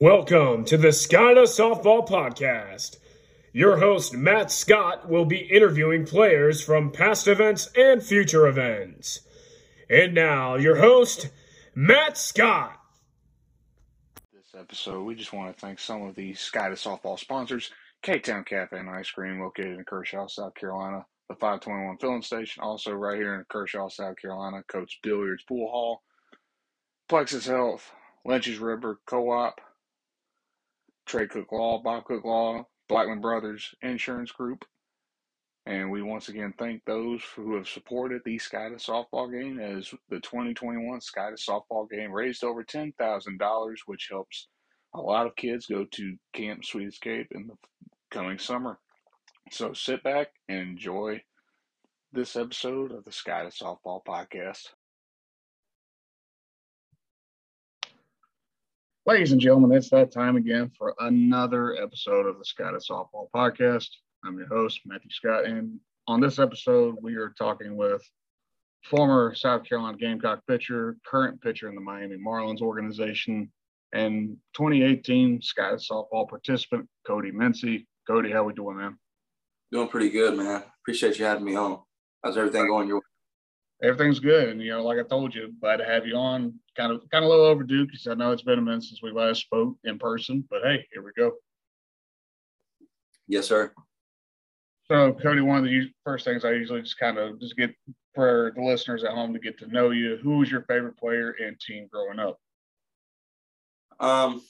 Welcome to the Skyda Softball Podcast. Your host, Matt Scott, will be interviewing players from past events and future events. And now, your host, Matt Scott. This episode, we just want to thank some of the Skyda Softball sponsors K Town Cafe and Ice Cream, located in Kershaw, South Carolina. The 521 Filling Station, also right here in Kershaw, South Carolina. Coach Billiards Pool Hall. Plexus Health, Lynch's River Co op. Trey Cook Law, Bob Cook Law, Blackman Brothers Insurance Group. And we once again thank those who have supported the Skyda softball game as the 2021 Skyda softball game raised over $10,000, which helps a lot of kids go to Camp Sweet Escape in the coming summer. So sit back and enjoy this episode of the Skyda Softball Podcast. Ladies and gentlemen, it's that time again for another episode of the Scott Softball Podcast. I'm your host, Matthew Scott, and on this episode, we are talking with former South Carolina Gamecock pitcher, current pitcher in the Miami Marlins organization, and 2018 Scott Softball participant, Cody Mincey. Cody, how we doing, man? Doing pretty good, man. Appreciate you having me on. How's everything going your way? Everything's good. And you know, like I told you, glad to have you on. Kind of kind of a little overdue because I know it's been a minute since we last spoke in person. But hey, here we go. Yes, sir. So, Cody, one of the first things I usually just kind of just get for the listeners at home to get to know you. Who was your favorite player and team growing up? Um,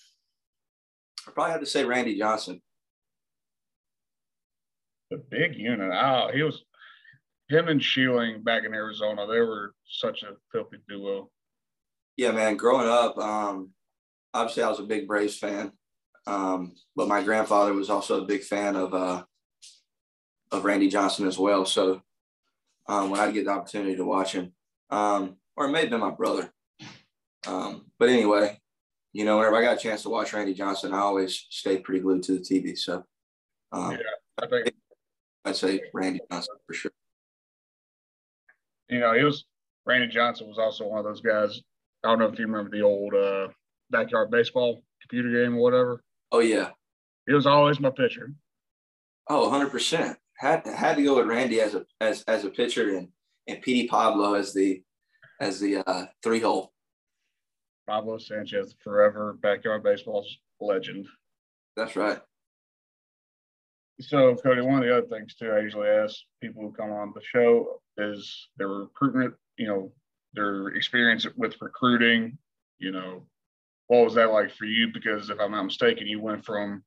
I probably have to say Randy Johnson. The big unit. Oh, he was him and Schilling back in Arizona, they were such a filthy duo. Yeah, man. Growing up, um, obviously I was a big Braves fan, um, but my grandfather was also a big fan of uh, of Randy Johnson as well. So um, when I get the opportunity to watch him, um, or it may have been my brother, um, but anyway, you know, whenever I got a chance to watch Randy Johnson, I always stayed pretty glued to the TV. So um, yeah, I think I'd say Randy Johnson for sure you know, he was Randy Johnson was also one of those guys. I don't know if you remember the old uh, backyard baseball computer game or whatever. Oh yeah, he was always my pitcher. Oh, 100 percent. Had had to go with Randy as a as as a pitcher and and Petey Pablo as the as the uh, three hole. Pablo Sanchez, forever backyard baseball's legend. That's right. So, Cody, one of the other things too, I usually ask people who come on the show is their recruitment, you know, their experience with recruiting, you know, what was that like for you? Because if I'm not mistaken, you went from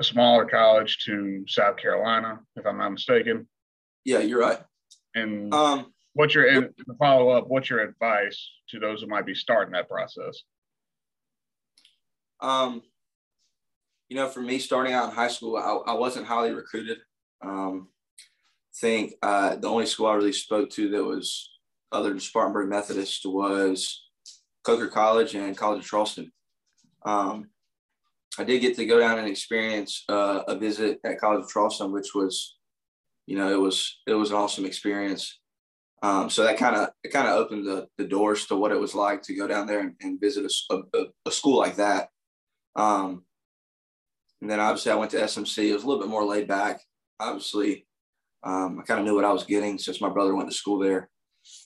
a smaller college to South Carolina, if I'm not mistaken. Yeah, you're right. And um, what's your and to follow up? What's your advice to those who might be starting that process? Um, you know, for me, starting out in high school, I, I wasn't highly recruited. Um, think uh, the only school I really spoke to that was other than Spartanburg Methodist was Coker College and College of Charleston. Um, I did get to go down and experience uh, a visit at College of Charleston, which was, you know, it was it was an awesome experience. Um, so that kind of it kind of opened the, the doors to what it was like to go down there and, and visit a, a, a, school like that. Um, and then obviously I went to SMC. It was a little bit more laid back. Obviously, um, I kind of knew what I was getting since my brother went to school there.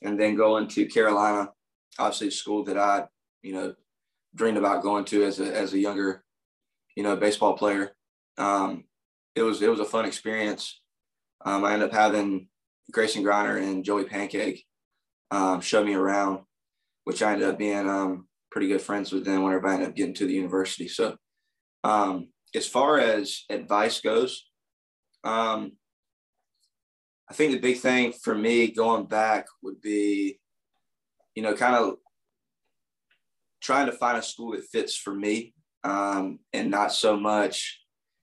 And then going to Carolina, obviously school that I, you know, dreamed about going to as a, as a younger, you know, baseball player. Um, it was, it was a fun experience. Um, I ended up having Grayson Greiner and Joey Pankake um, show me around, which I ended up being um, pretty good friends with them whenever I ended up getting to the university. So um, as far as advice goes, um, I think the big thing for me going back would be, you know, kind of trying to find a school that fits for me um, and not so much,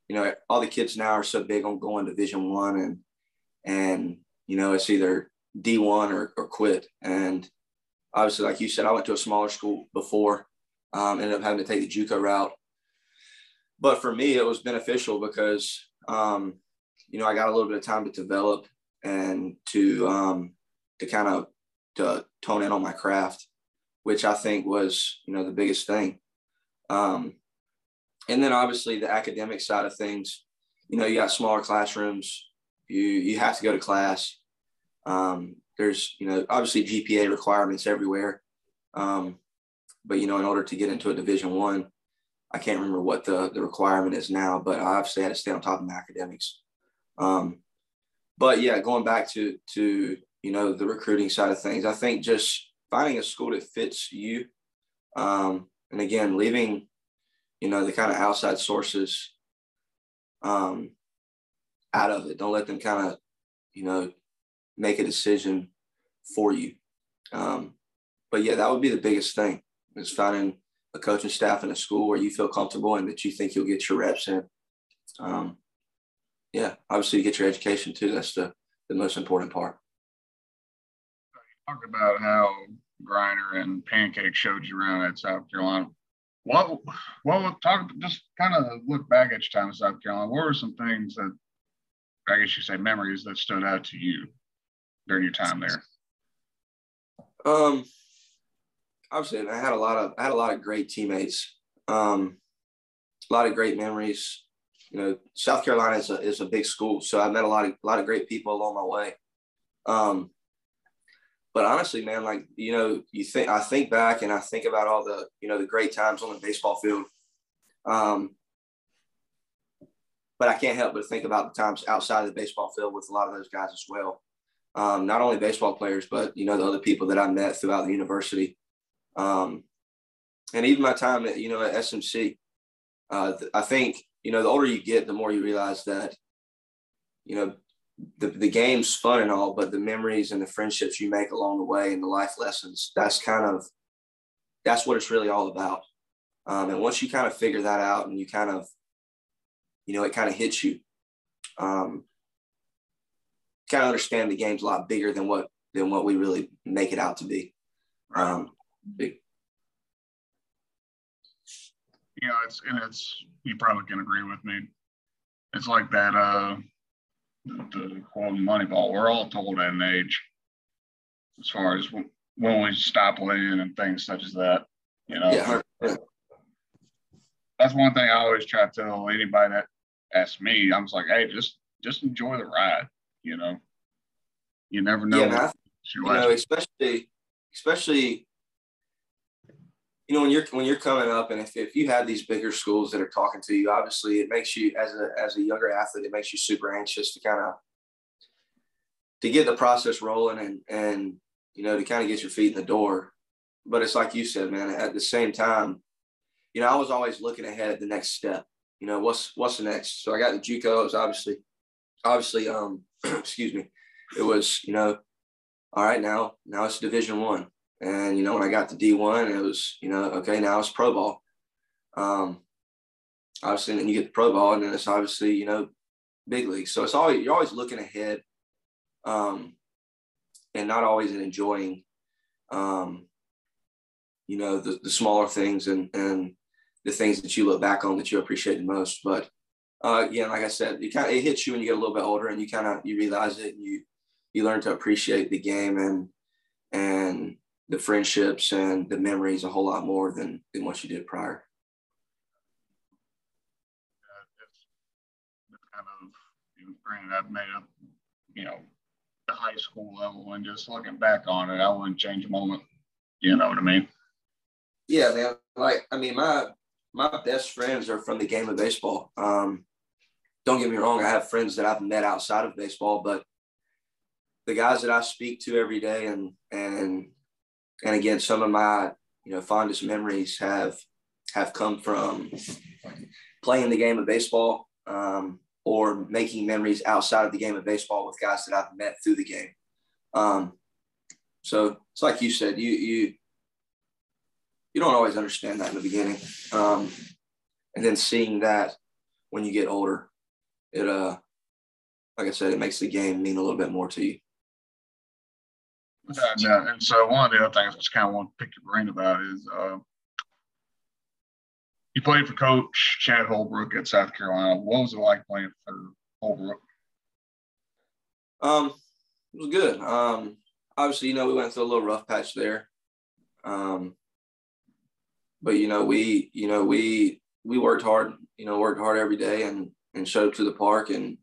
you know, all the kids now are so big on going Division One and and you know it's either D one or, or quit. And obviously, like you said, I went to a smaller school before, um, ended up having to take the JUCO route but for me, it was beneficial because, um, you know, I got a little bit of time to develop and to, um, to kind of to tone in on my craft, which I think was, you know, the biggest thing. Um, and then obviously the academic side of things, you know, you got smaller classrooms. You you have to go to class. Um, there's you know obviously GPA requirements everywhere, um, but you know in order to get into a Division One, I, can't remember what the the requirement is now, but I obviously had to stay on top of my academics. Um, but yeah, going back to to you know the recruiting side of things, I think just finding a school that fits you, um, and again leaving you know the kind of outside sources um, out of it. Don't let them kind of you know make a decision for you. Um, but yeah, that would be the biggest thing is finding a coaching staff in a school where you feel comfortable and that you think you'll get your reps in. Um, yeah, obviously you get your education too. That's the, the most important part. You talked about how Greiner and Pankake showed you around at South Carolina. What, what, talk, just kind of look back at your time in South Carolina. What were some things that, I guess you say memories that stood out to you during your time there? Um, obviously, I had a lot of, I had a lot of great teammates. Um, a lot of great memories you know, South Carolina is a, is a big school. So I met a lot of, a lot of great people along my way. Um, but honestly, man, like, you know, you think, I think back and I think about all the, you know, the great times on the baseball field. Um, but I can't help but think about the times outside of the baseball field with a lot of those guys as well. Um, not only baseball players, but, you know, the other people that I met throughout the university. Um, and even my time at, you know, at SMC, uh, I think you know, the older you get, the more you realize that, you know, the, the game's fun and all, but the memories and the friendships you make along the way and the life lessons, that's kind of, that's what it's really all about. Um, and once you kind of figure that out and you kind of, you know, it kind of hits you, um, kind of understand the game's a lot bigger than what, than what we really make it out to be. Um, big, you know, it's and it's you probably can agree with me. It's like that uh the quote Moneyball. We're all told at an age, as far as when we stop living and things such as that. You know, yeah. that's one thing I always try to tell anybody that asks me. I'm just like, hey, just just enjoy the ride. You know, you never know. Yeah, you know, especially especially you know when you're when you're coming up and if, if you have these bigger schools that are talking to you obviously it makes you as a as a younger athlete it makes you super anxious to kind of to get the process rolling and and you know to kind of get your feet in the door. But it's like you said man at the same time you know i was always looking ahead at the next step. You know what's what's the next? So i got the juco it was obviously obviously um excuse me it was you know all right now now it's division one and, you know, when I got to D1, it was, you know, okay, now it's pro ball. Um, obviously, then you get the pro ball, and then it's obviously, you know, big league. So it's always, you're always looking ahead um, and not always enjoying, um, you know, the, the smaller things and, and the things that you look back on that you appreciate the most. But uh, again, like I said, it kind of, it hits you when you get a little bit older and you kind of, you realize it and you, you learn to appreciate the game and, and the friendships and the memories a whole lot more than than what you did prior. kind of you know, granted I've made up, you know, the high school level and just looking back on it, I wouldn't change a moment. You know what I mean? Yeah, man. Like I mean, my my best friends are from the game of baseball. Um, don't get me wrong, I have friends that I've met outside of baseball, but the guys that I speak to every day and and and again, some of my you know fondest memories have have come from playing the game of baseball um, or making memories outside of the game of baseball with guys that I've met through the game. Um, so it's like you said, you you you don't always understand that in the beginning, um, and then seeing that when you get older, it uh, like I said, it makes the game mean a little bit more to you. Yeah. And so one of the other things I just kind of want to pick your brain about is uh, you played for Coach Chad Holbrook at South Carolina. What was it like playing for Holbrook? Um, it was good. Um, obviously, you know, we went through a little rough patch there. Um, but you know, we, you know, we we worked hard, you know, worked hard every day and and showed up to the park and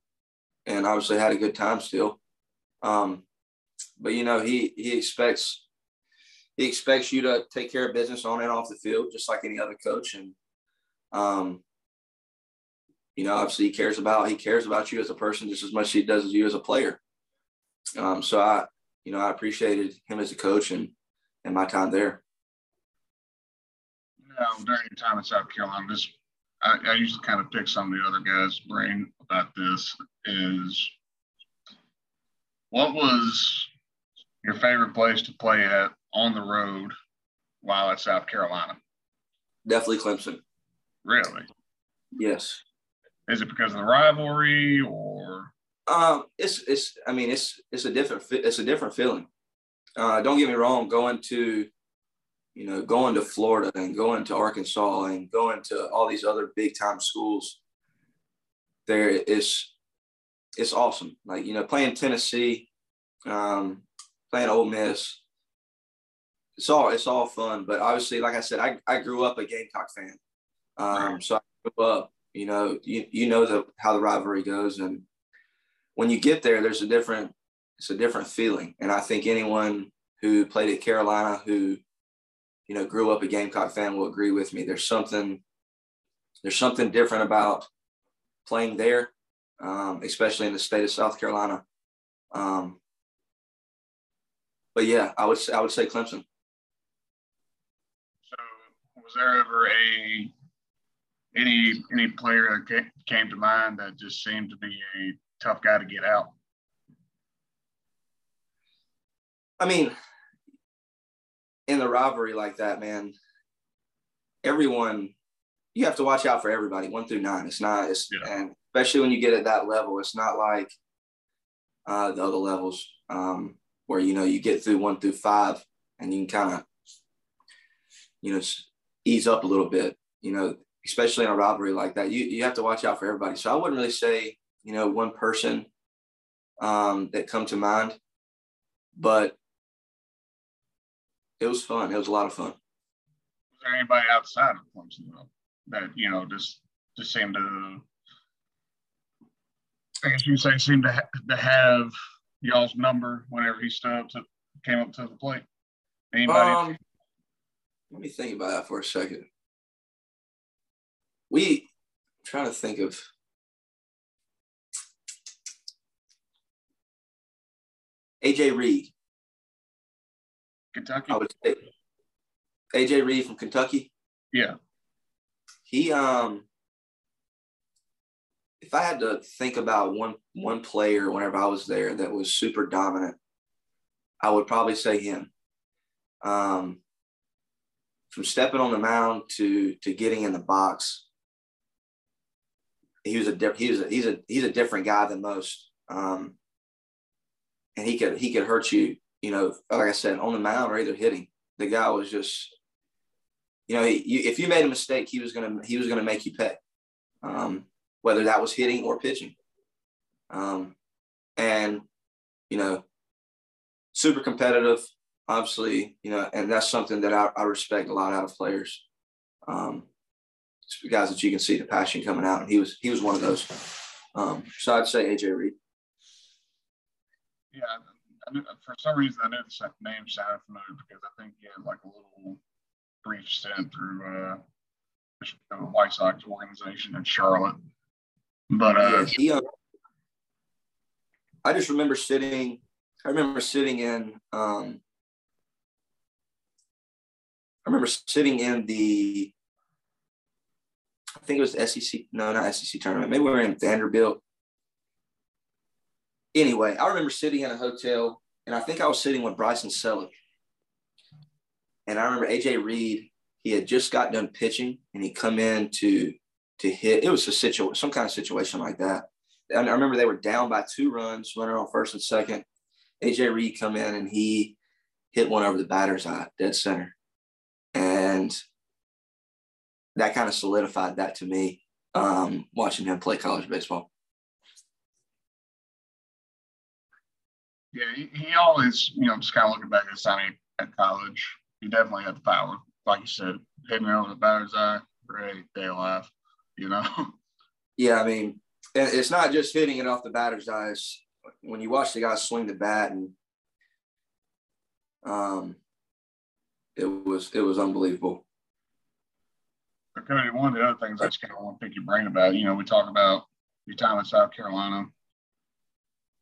and obviously had a good time still. Um, but you know, he he expects he expects you to take care of business on and off the field, just like any other coach. And um, you know, obviously he cares about he cares about you as a person just as much as he does as you as a player. Um, so I, you know, I appreciated him as a coach and and my time there. You during your time in South Carolina, this I, I usually kind of pick some of the other guys' brain about this. Is what was your favorite place to play at on the road while at South Carolina? Definitely Clemson. Really? Yes. Is it because of the rivalry or? Um, it's it's. I mean, it's it's a different it's a different feeling. Uh, don't get me wrong. Going to, you know, going to Florida and going to Arkansas and going to all these other big time schools. There is, it's awesome. Like you know, playing Tennessee, um, playing Ole Miss. It's all it's all fun, but obviously, like I said, I, I grew up a Gamecock fan, um, so I grew up. You know, you you know the how the rivalry goes, and when you get there, there's a different it's a different feeling, and I think anyone who played at Carolina who you know grew up a Gamecock fan will agree with me. There's something there's something different about playing there, um, especially in the state of South Carolina. Um, but yeah, I would I would say Clemson. So, was there ever a any any player that came to mind that just seemed to be a tough guy to get out? I mean, in the rivalry like that, man, everyone you have to watch out for everybody, one through nine. It's not, it's, yeah. and especially when you get at that level, it's not like uh, the other levels. Um, where you know you get through one through five and you can kind of you know ease up a little bit you know especially in a rivalry like that. You, you have to watch out for everybody. So i wouldn't really say you know one person um, that come to mind but it was fun. It was a lot of fun. Was there anybody outside of clemson though that you know just just seemed to i guess you say seemed to, ha- to have y'all's number whenever he stood up to came up to the plate? Anybody? Um, let me think about that for a second. We I'm trying to think of AJ Reed. Kentucky. I would say AJ Reed from Kentucky. Yeah. He um if I had to think about one one player whenever I was there that was super dominant, I would probably say him. Um, from stepping on the mound to to getting in the box, he was a he was a, he's a he's a different guy than most. Um, and he could he could hurt you, you know, like I said, on the mound or either hitting. The guy was just, you know, he, you, if you made a mistake, he was gonna he was gonna make you pay. Um, whether that was hitting or pitching. Um, and, you know, super competitive, obviously, you know, and that's something that I, I respect a lot out of players. Um, guys that you can see the passion coming out. And he was, he was one of those. Um, so I'd say AJ Reed. Yeah. Knew, for some reason, I knew the name sounded familiar because I think he had like a little brief stint through uh, the White Sox organization in Charlotte. But uh, yeah, he, uh, I just remember sitting. I remember sitting in. Um, I remember sitting in the. I think it was the SEC. No, not SEC tournament. Maybe we were in Vanderbilt. Anyway, I remember sitting in a hotel, and I think I was sitting with Bryson Selleck. And I remember AJ Reed. He had just got done pitching, and he come in to to hit. It was a situation, some kind of situation like that. I remember they were down by two runs, runner on first and second. AJ Reed come in and he hit one over the batter's eye, dead center, and that kind of solidified that to me. Um, watching him play college baseball. Yeah, he, he always, you know, just kind of looking back at his time at college, he definitely had the power. Like you said, hitting over the batter's eye, great day off, you know. Yeah, I mean, it's not just hitting it off the batter's eyes. When you watch the guy swing the bat, and um, it was it was unbelievable. Cody, one of the other things I just kind of want to pick your brain about, you know, we talk about your time in South Carolina.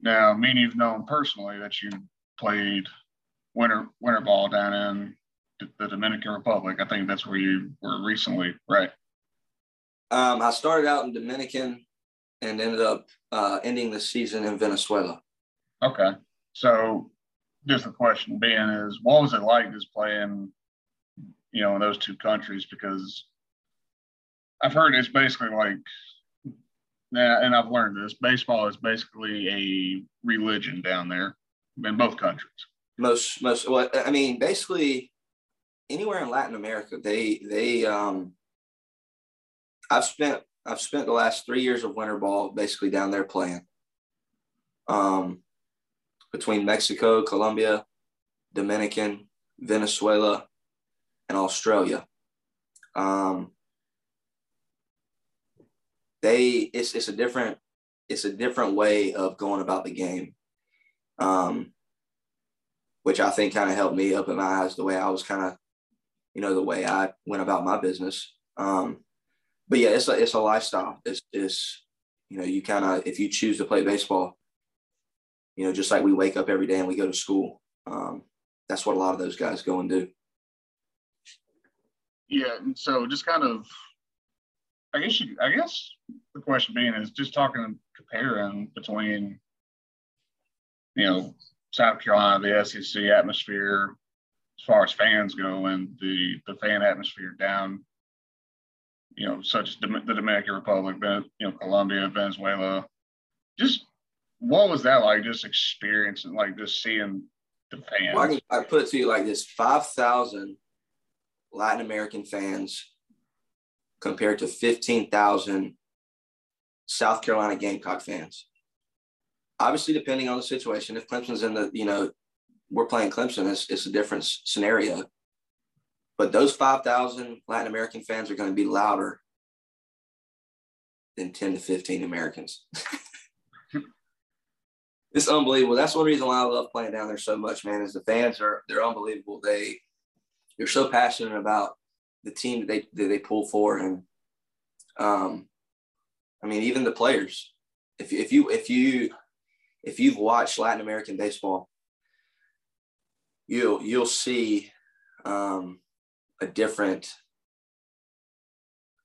Now, me and you've known personally that you played winter winter ball down in the Dominican Republic. I think that's where you were recently, right? Um, I started out in Dominican and ended up uh, ending the season in Venezuela. Okay, so just the question being is, what was it like just playing, you know, in those two countries? Because I've heard it's basically like, and I've learned this: baseball is basically a religion down there in both countries. Most, most. Well, I mean, basically, anywhere in Latin America, they they um I've spent I've spent the last three years of winter ball basically down there playing. Um, between Mexico, Colombia, Dominican, Venezuela, and Australia. Um, they it's it's a different it's a different way of going about the game. Um, which I think kind of helped me open my eyes the way I was kind of, you know, the way I went about my business. Um, but yeah, it's a it's a lifestyle. It's it's you know you kind of if you choose to play baseball, you know just like we wake up every day and we go to school. Um, that's what a lot of those guys go and do. Yeah, and so just kind of, I guess you, I guess the question being is just talking comparing between, you know, South Carolina, the SEC atmosphere, as far as fans go, and the the fan atmosphere down you know, such the Dominican Republic, you know, Colombia, Venezuela. Just what was that like? Just experiencing, like just seeing the fans. I, I put it to you like this: five thousand Latin American fans compared to fifteen thousand South Carolina Gamecock fans. Obviously, depending on the situation, if Clemson's in the, you know, we're playing Clemson, it's, it's a different scenario. But those 5,000 Latin American fans are going to be louder than 10 to 15 Americans. it's unbelievable. That's one reason why I love playing down there so much, man, is the fans are, they're unbelievable. They, they're so passionate about the team that they, that they pull for. And, um, I mean, even the players, if, if you, if you, if you've watched Latin American baseball, you'll, you'll see, um, a different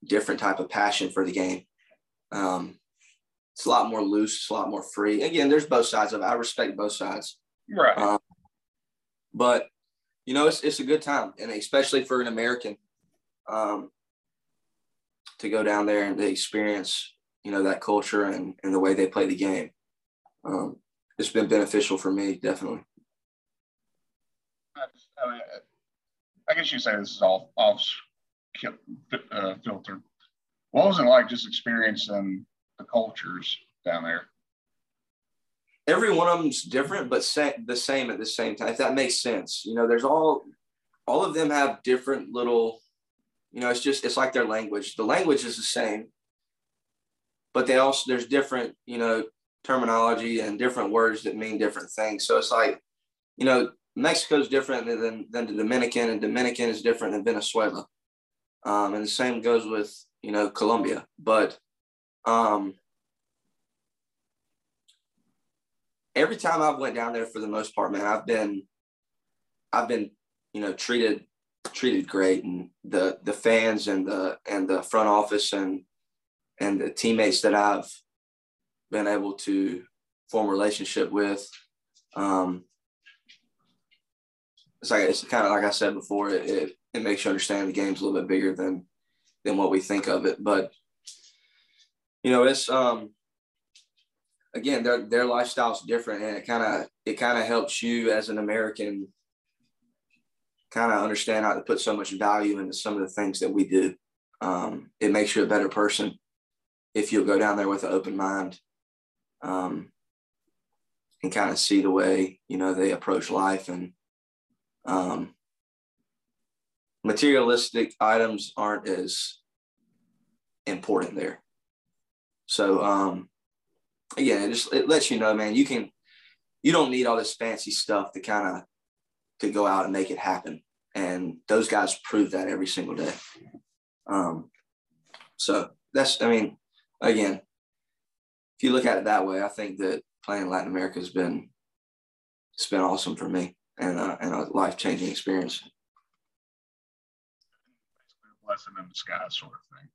different type of passion for the game. Um, it's a lot more loose, it's a lot more free. Again, there's both sides of it. I respect both sides. Right. Um, but you know, it's it's a good time, and especially for an American, um, to go down there and to experience, you know, that culture and and the way they play the game. Um, it's been beneficial for me, definitely. I mean, I guess you say this is all off uh, filtered. What was it like just experiencing the cultures down there? Every one of them's different, but sa- the same at the same time. If that makes sense, you know, there's all all of them have different little, you know, it's just it's like their language. The language is the same, but they also there's different, you know, terminology and different words that mean different things. So it's like, you know, Mexico is different than, than the Dominican, and Dominican is different than Venezuela. Um, and the same goes with you know Colombia. But um, every time I've went down there, for the most part, man, I've been I've been you know treated treated great, and the the fans and the and the front office and and the teammates that I've been able to form relationship with. Um, it's like it's kind of like I said before, it, it, it makes you understand the game's a little bit bigger than than what we think of it. But you know, it's um again their their lifestyle's different and it kind of it kind of helps you as an American kind of understand how to put so much value into some of the things that we do. Um, it makes you a better person if you'll go down there with an open mind um, and kind of see the way you know they approach life and um, materialistic items aren't as important there. So um, again, it just it lets you know, man, you can you don't need all this fancy stuff to kind of to go out and make it happen. And those guys prove that every single day. Um, so that's I mean, again, if you look at it that way, I think that playing Latin America has been it's been awesome for me and uh, and a life changing experience. Blessing in disguise, sort of thing.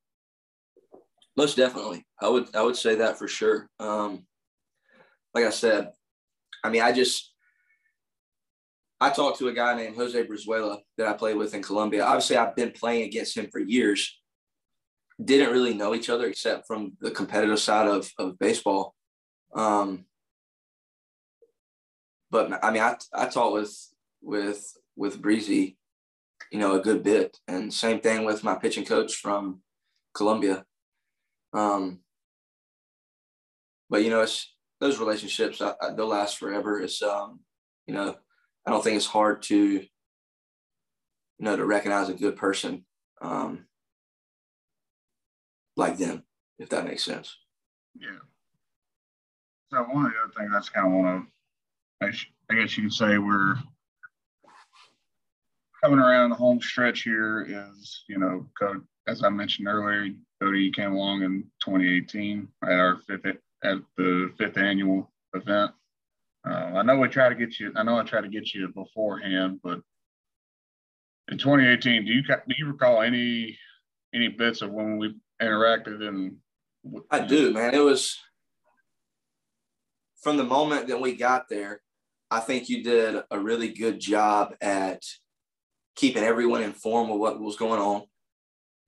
Most definitely, I would I would say that for sure. Um, like I said, I mean, I just I talked to a guy named Jose Brizuela that I played with in Colombia. Obviously, I've been playing against him for years. Didn't really know each other except from the competitive side of, of baseball. Um, but I mean, I, I talked with with with Breezy, you know, a good bit, and same thing with my pitching coach from Colombia. Um, but you know, it's those relationships I, I, they'll last forever. It's um, you know, I don't think it's hard to you know to recognize a good person um, like them, if that makes sense. Yeah. So one of the other things that's kind of want to, I, I guess you could say we're coming around the home stretch here is, you know, Cody, as I mentioned earlier, Cody came along in 2018 at our fifth at the fifth annual event. Uh, I know we try to get you. I know I tried to get you beforehand, but in 2018, do you do you recall any any bits of when we interacted? And I do, man. It was from the moment that we got there. I think you did a really good job at keeping everyone informed of what was going on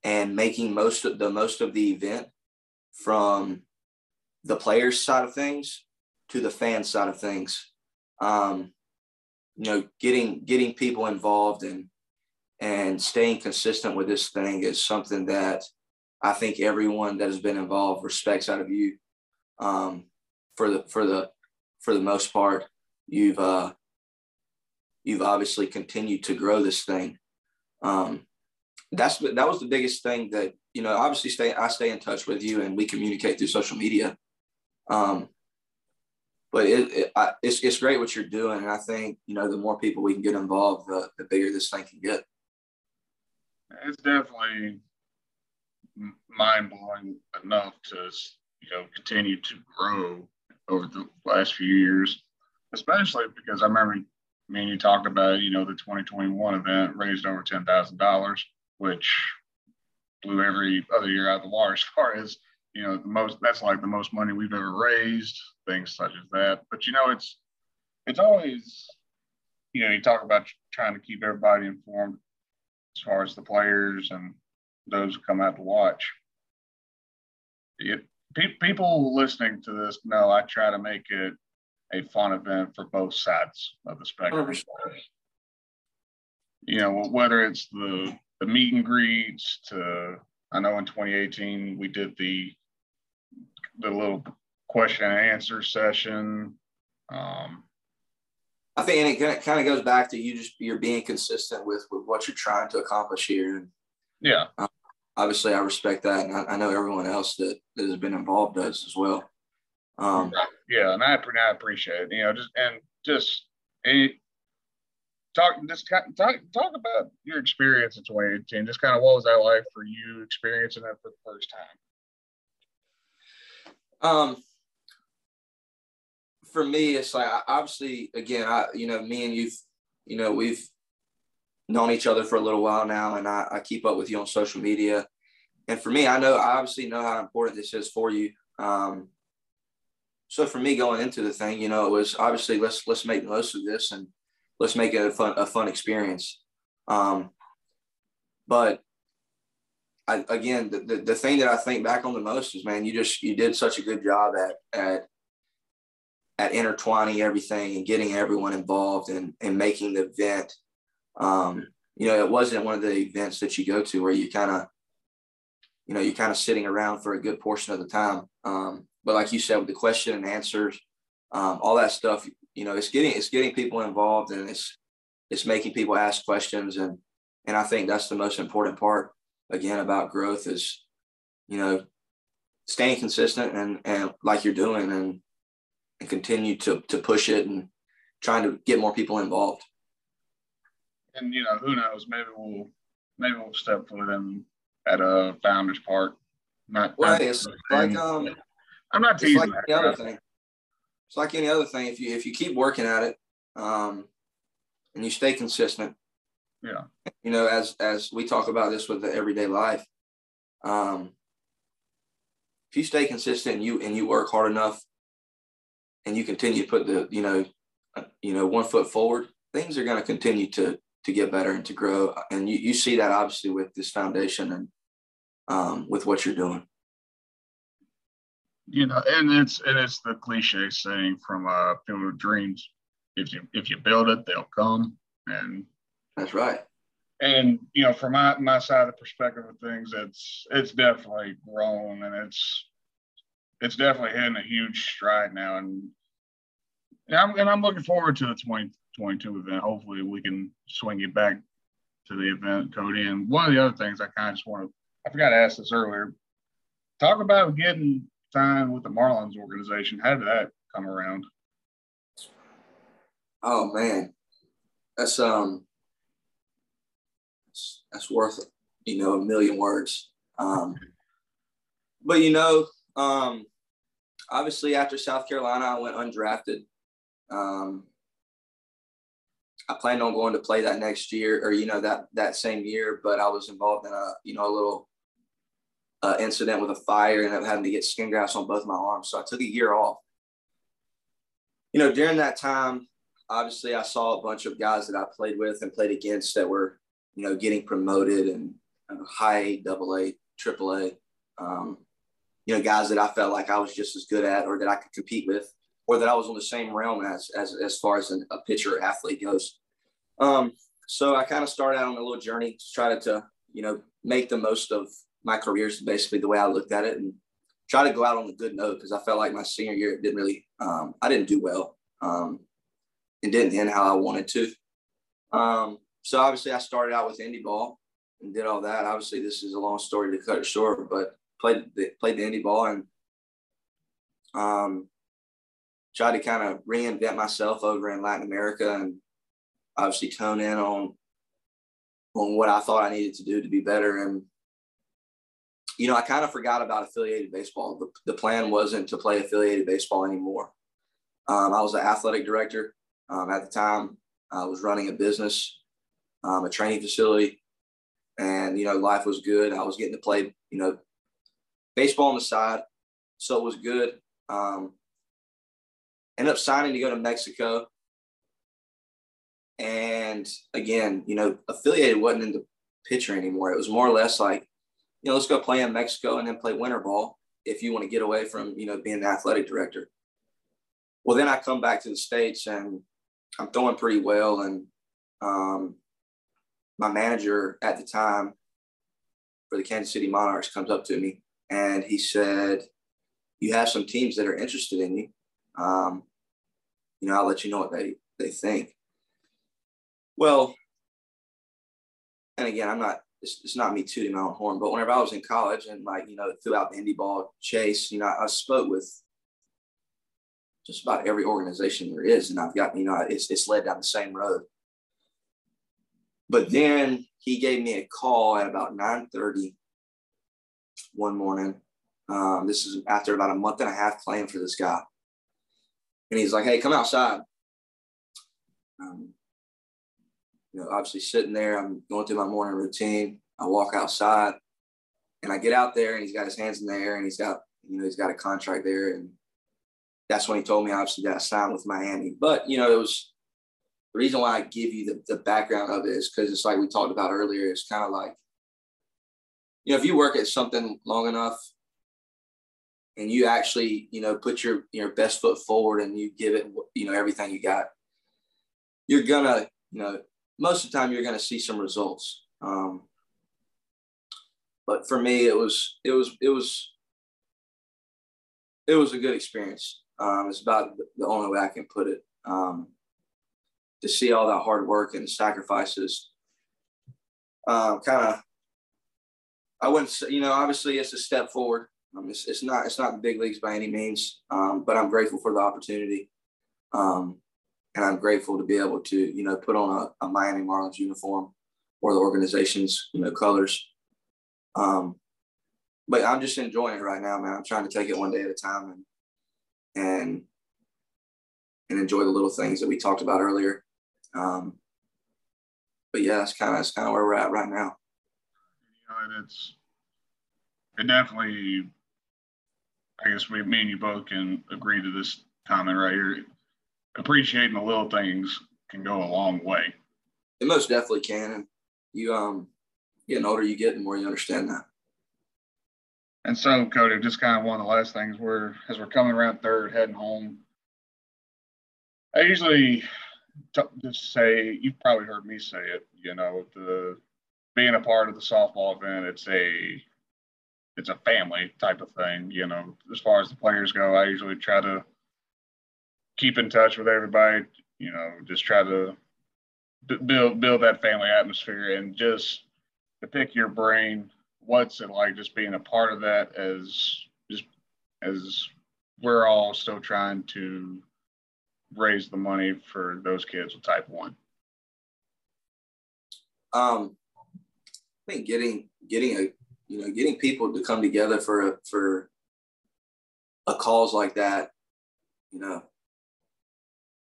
and making most of the most of the event from the players side of things to the fan side of things. Um, you know, getting getting people involved and and staying consistent with this thing is something that I think everyone that has been involved respects out of you. Um, for the for the for the most part, you've uh, you've obviously continued to grow this thing. Um, that's that was the biggest thing that you know. Obviously, stay I stay in touch with you and we communicate through social media. Um, but it, it I, it's it's great what you're doing, and I think you know the more people we can get involved, the the bigger this thing can get. It's definitely mind blowing enough to you know continue to grow over the last few years, especially because I remember me and you talked about you know the 2021 event raised over ten thousand dollars, which blew every other year out of the water as far as you know the most that's like the most money we've ever raised things such as that. But you know it's it's always you know you talk about trying to keep everybody informed as far as the players and those who come out to watch. It, pe- people listening to this know i try to make it a fun event for both sides of the spectrum you know whether it's the the meet and greets to I know in 2018 we did the the little question and answer session. Um, I think and it kind of goes back to you just you're being consistent with with what you're trying to accomplish here. And yeah, um, obviously I respect that, and I, I, know everyone else that, that has been involved does as well. Um, yeah, and I, I appreciate it. You know, just and just any talk just talk talk about your experience in 2018. Just kind of what was that like for you experiencing that for the first time? Um, for me, it's like obviously, again, I you know, me and you've, you know, we've known each other for a little while now, and I, I keep up with you on social media. And for me, I know I obviously know how important this is for you. Um, so for me, going into the thing, you know, it was obviously let's let's make the most of this and let's make it a fun a fun experience. Um, but I, again, the, the, the thing that I think back on the most is, man, you just you did such a good job at at at intertwining everything and getting everyone involved and and making the event. Um, you know, it wasn't one of the events that you go to where you kind of, you know, you're kind of sitting around for a good portion of the time. Um, but like you said, with the question and answers, um, all that stuff, you know, it's getting it's getting people involved and it's it's making people ask questions and and I think that's the most important part again about growth is you know, staying consistent and, and like you're doing and, and continue to, to push it and trying to get more people involved. And, you know, who knows, maybe we'll, maybe we'll step foot in at a Founders Park. Not, well, not it's like, um, I'm not teasing like any other thing. It's like any other thing. If you, if you keep working at it, um, and you stay consistent, Yeah. you know, as, as we talk about this with the everyday life, um, if you stay consistent and you, and you work hard enough and you continue to put the, you know, uh, you know, one foot forward, things are going to continue to, to get better and to grow. And you, you see that obviously with this foundation and, um, with what you're doing. You know, and it's and it's the cliche saying from uh Field of Dreams. If you if you build it, they'll come. And That's right. and you know, from my my side of the perspective of things, it's it's definitely grown and it's it's definitely hitting a huge stride now. And and I'm and I'm looking forward to the 2022 event. Hopefully we can swing it back to the event, Cody. And one of the other things I kind of just want to I forgot to ask this earlier. Talk about getting signed with the Marlins organization. How did that come around? Oh man, that's um, that's, that's worth you know a million words. Um, but you know, um, obviously after South Carolina, I went undrafted. Um, I planned on going to play that next year, or you know that that same year, but I was involved in a you know a little uh, incident with a fire and I'm having to get skin grafts on both my arms. So I took a year off. You know, during that time, obviously I saw a bunch of guys that I played with and played against that were, you know, getting promoted and uh, high double A, triple A. Um, you know, guys that I felt like I was just as good at or that I could compete with or that I was on the same realm as as, as far as an, a pitcher athlete goes. Um, so I kind of started out on a little journey to try to, to, you know, make the most of my career is basically the way I looked at it and try to go out on a good note because I felt like my senior year didn't really um, I didn't do well. Um, didn't end how I wanted to. Um, so obviously I started out with indie ball and did all that. Obviously this is a long story to cut it short, but played the, played the indie ball and um, tried to kind of reinvent myself over in Latin America and obviously tone in on on what I thought I needed to do to be better and you know, I kind of forgot about affiliated baseball. The, the plan wasn't to play affiliated baseball anymore. Um, I was an athletic director um, at the time. I was running a business, um, a training facility, and you know, life was good. I was getting to play, you know, baseball on the side, so it was good. Um, ended up signing to go to Mexico, and again, you know, affiliated wasn't in the picture anymore. It was more or less like you know, let's go play in Mexico and then play winter ball if you want to get away from, you know, being the athletic director. Well, then I come back to the States and I'm throwing pretty well. And um, my manager at the time for the Kansas City Monarchs comes up to me and he said, You have some teams that are interested in you. Um, you know, I'll let you know what they, they think. Well, and again, I'm not it's, it's not me tooting my own horn, but whenever I was in college and like, you know, throughout the indie ball chase, you know, I spoke with just about every organization there is. And I've got, you know, it's, it's led down the same road. But then he gave me a call at about 9.30 one morning. Um, this is after about a month and a half playing for this guy. And he's like, hey, come outside. Um, know, obviously sitting there, I'm going through my morning routine. I walk outside and I get out there and he's got his hands in the air and he's got, you know, he's got a contract there. And that's when he told me obviously that I signed with Miami. But, you know, it was the reason why I give you the, the background of it is because it's like we talked about earlier. It's kind of like, you know, if you work at something long enough and you actually, you know, put your your best foot forward and you give it, you know, everything you got, you're gonna, you know, most of the time you're going to see some results. Um, but for me, it was it was it was it was a good experience. Um, it's about the only way I can put it. Um, to see all that hard work and sacrifices, um, kind of I wouldn't say, you know, obviously it's a step forward. Um, it's, it's not, it's not the big leagues by any means, um, but I'm grateful for the opportunity. Um, and I'm grateful to be able to, you know, put on a, a Miami Marlins uniform or the organization's, you know, colors. Um, but I'm just enjoying it right now, man. I'm trying to take it one day at a time and, and, and enjoy the little things that we talked about earlier. Um, but yeah, that's kind of, that's kind of where we're at right now. Know, and it's, it definitely, I guess we, me and you both can agree to this comment right here. Appreciating the little things can go a long way. It most definitely can. And you, um, getting older you get, the more you understand that. And so, Cody, just kind of one of the last things we're as we're coming around third, heading home. I usually t- just say you've probably heard me say it. You know, the being a part of the softball event, it's a it's a family type of thing. You know, as far as the players go, I usually try to keep in touch with everybody. You know, just try to build build that family atmosphere and just to pick your brain. What's it like just being a part of that as just as we're all still trying to raise the money for those kids with type one? Um, I think getting getting a you know getting people to come together for a for a cause like that, you know,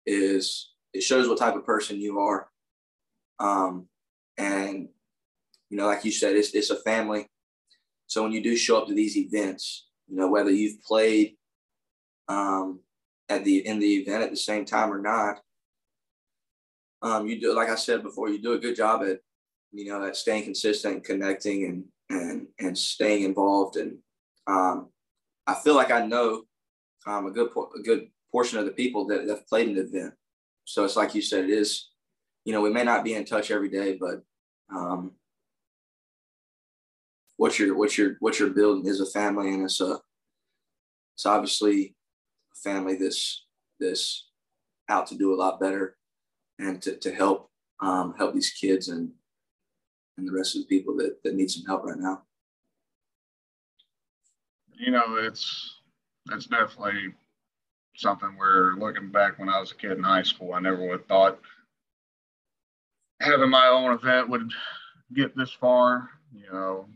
is it shows what type of person you are. Um, and you know, like you said, it's it's a family. So when you do show up to these events, you know, whether you've played um, at the in the event at the same time or not, um, you do like I said before, you do a good job at you know at staying consistent, and connecting, and and and staying involved. And um, I feel like I know um, a good a good portion of the people that have played the event. So it's like you said, it is. You know, we may not be in touch every day, but um, what you're what you're what you're building is a family, and it's a it's obviously a family that's that's out to do a lot better and to, to help um, help these kids and and the rest of the people that, that need some help right now. You know, it's it's definitely something where looking back when I was a kid in high school, I never would have thought having my own event would get this far. You know,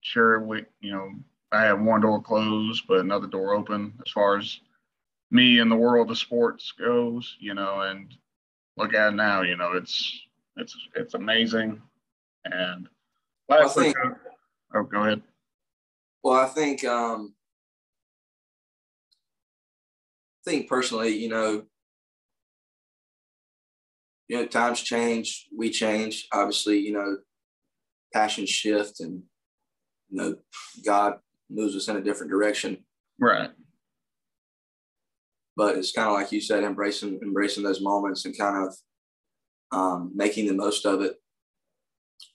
sure we you know I have one door closed but another door open as far as me and the world of sports goes, you know, and look at it now, you know, it's it's it's amazing. And lastly, think, oh, go ahead. Well, I think um, think personally, you know, you know, times change, we change. Obviously, you know, passions shift, and you know, God moves us in a different direction. Right but it's kind of like you said, embracing embracing those moments and kind of um, making the most of it.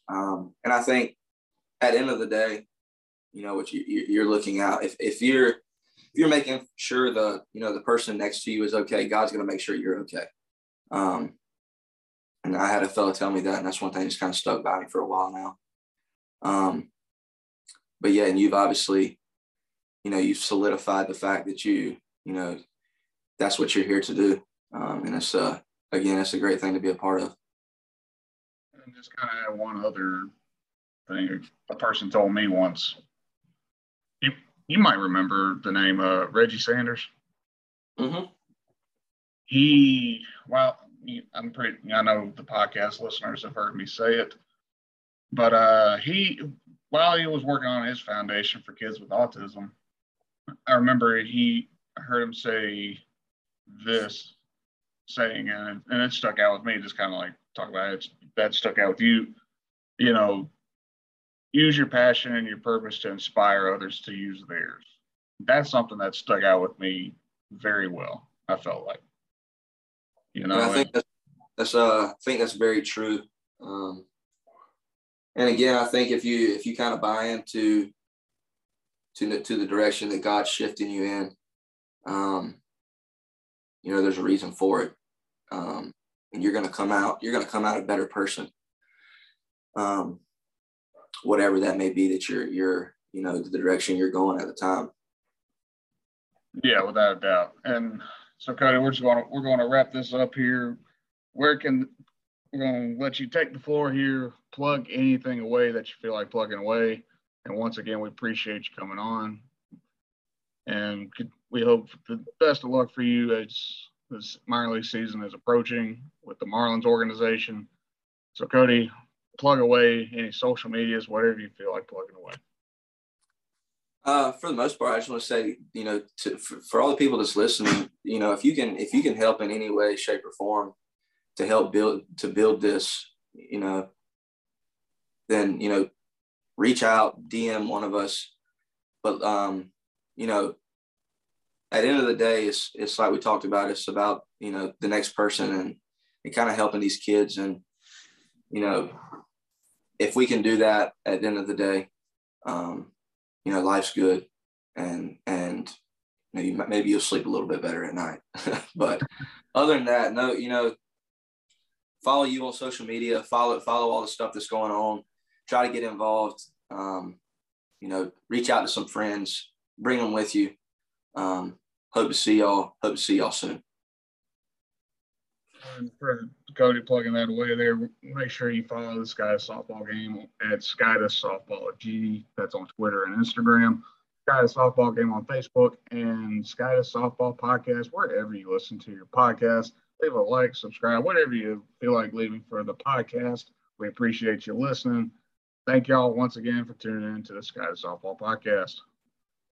Um, and I think at the end of the day, you know what you, you're looking out. If if you're if you're making sure the you know the person next to you is okay, God's going to make sure you're okay. Um, and I had a fellow tell me that, and that's one thing that's kind of stuck by me for a while now. Um, but yeah, and you've obviously, you know, you've solidified the fact that you, you know, that's what you're here to do. Um, and it's uh, again, it's a great thing to be a part of. And just kind of one other thing. A person told me once. You might remember the name uh, Reggie Sanders. Mm-hmm. He well, I'm pretty. I know the podcast listeners have heard me say it, but uh, he while he was working on his foundation for kids with autism, I remember he I heard him say this saying, and and it stuck out with me. Just kind of like talk about it. That stuck out with you. You know, use your passion and your purpose to inspire others to use theirs. That's something that stuck out with me very well. I felt like, you know, I think that's, that's uh, I think that's very true. Um, and again, I think if you if you kind of buy into to the, to the direction that God's shifting you in, um, you know there's a reason for it um, and you're going to come out you're going to come out a better person um, whatever that may be that you're you're you know the direction you're going at the time. Yeah, without a doubt. And so, Cody, we're just going to we're going to wrap this up here. Where can we're going to let you take the floor here, plug anything away that you feel like plugging away. And once again, we appreciate you coming on. And we hope the best of luck for you as this minor league season is approaching with the Marlins organization. So, Cody, plug away any social medias, whatever you feel like plugging away. Uh, for the most part, I just want to say, you know, to, for, for all the people that's listening, you know, if you can, if you can help in any way, shape, or form to help build to build this, you know, then you know, reach out, DM one of us. But um, you know, at the end of the day, it's it's like we talked about. It's about you know the next person and and kind of helping these kids and you know, if we can do that at the end of the day, um, you know, life's good, and and maybe maybe you'll sleep a little bit better at night. but other than that, no, you know, follow you on social media, follow follow all the stuff that's going on, try to get involved. Um, you know, reach out to some friends, bring them with you. Um, hope to see y'all. Hope to see y'all soon. For Cody plugging that away there, make sure you follow this guy's softball game at Skydus Softball G. That's on Twitter and Instagram. Skydus Softball Game on Facebook and Skydus Softball Podcast, wherever you listen to your podcast. Leave a like, subscribe, whatever you feel like leaving for the podcast. We appreciate you listening. Thank y'all once again for tuning in to the Skydus Softball Podcast.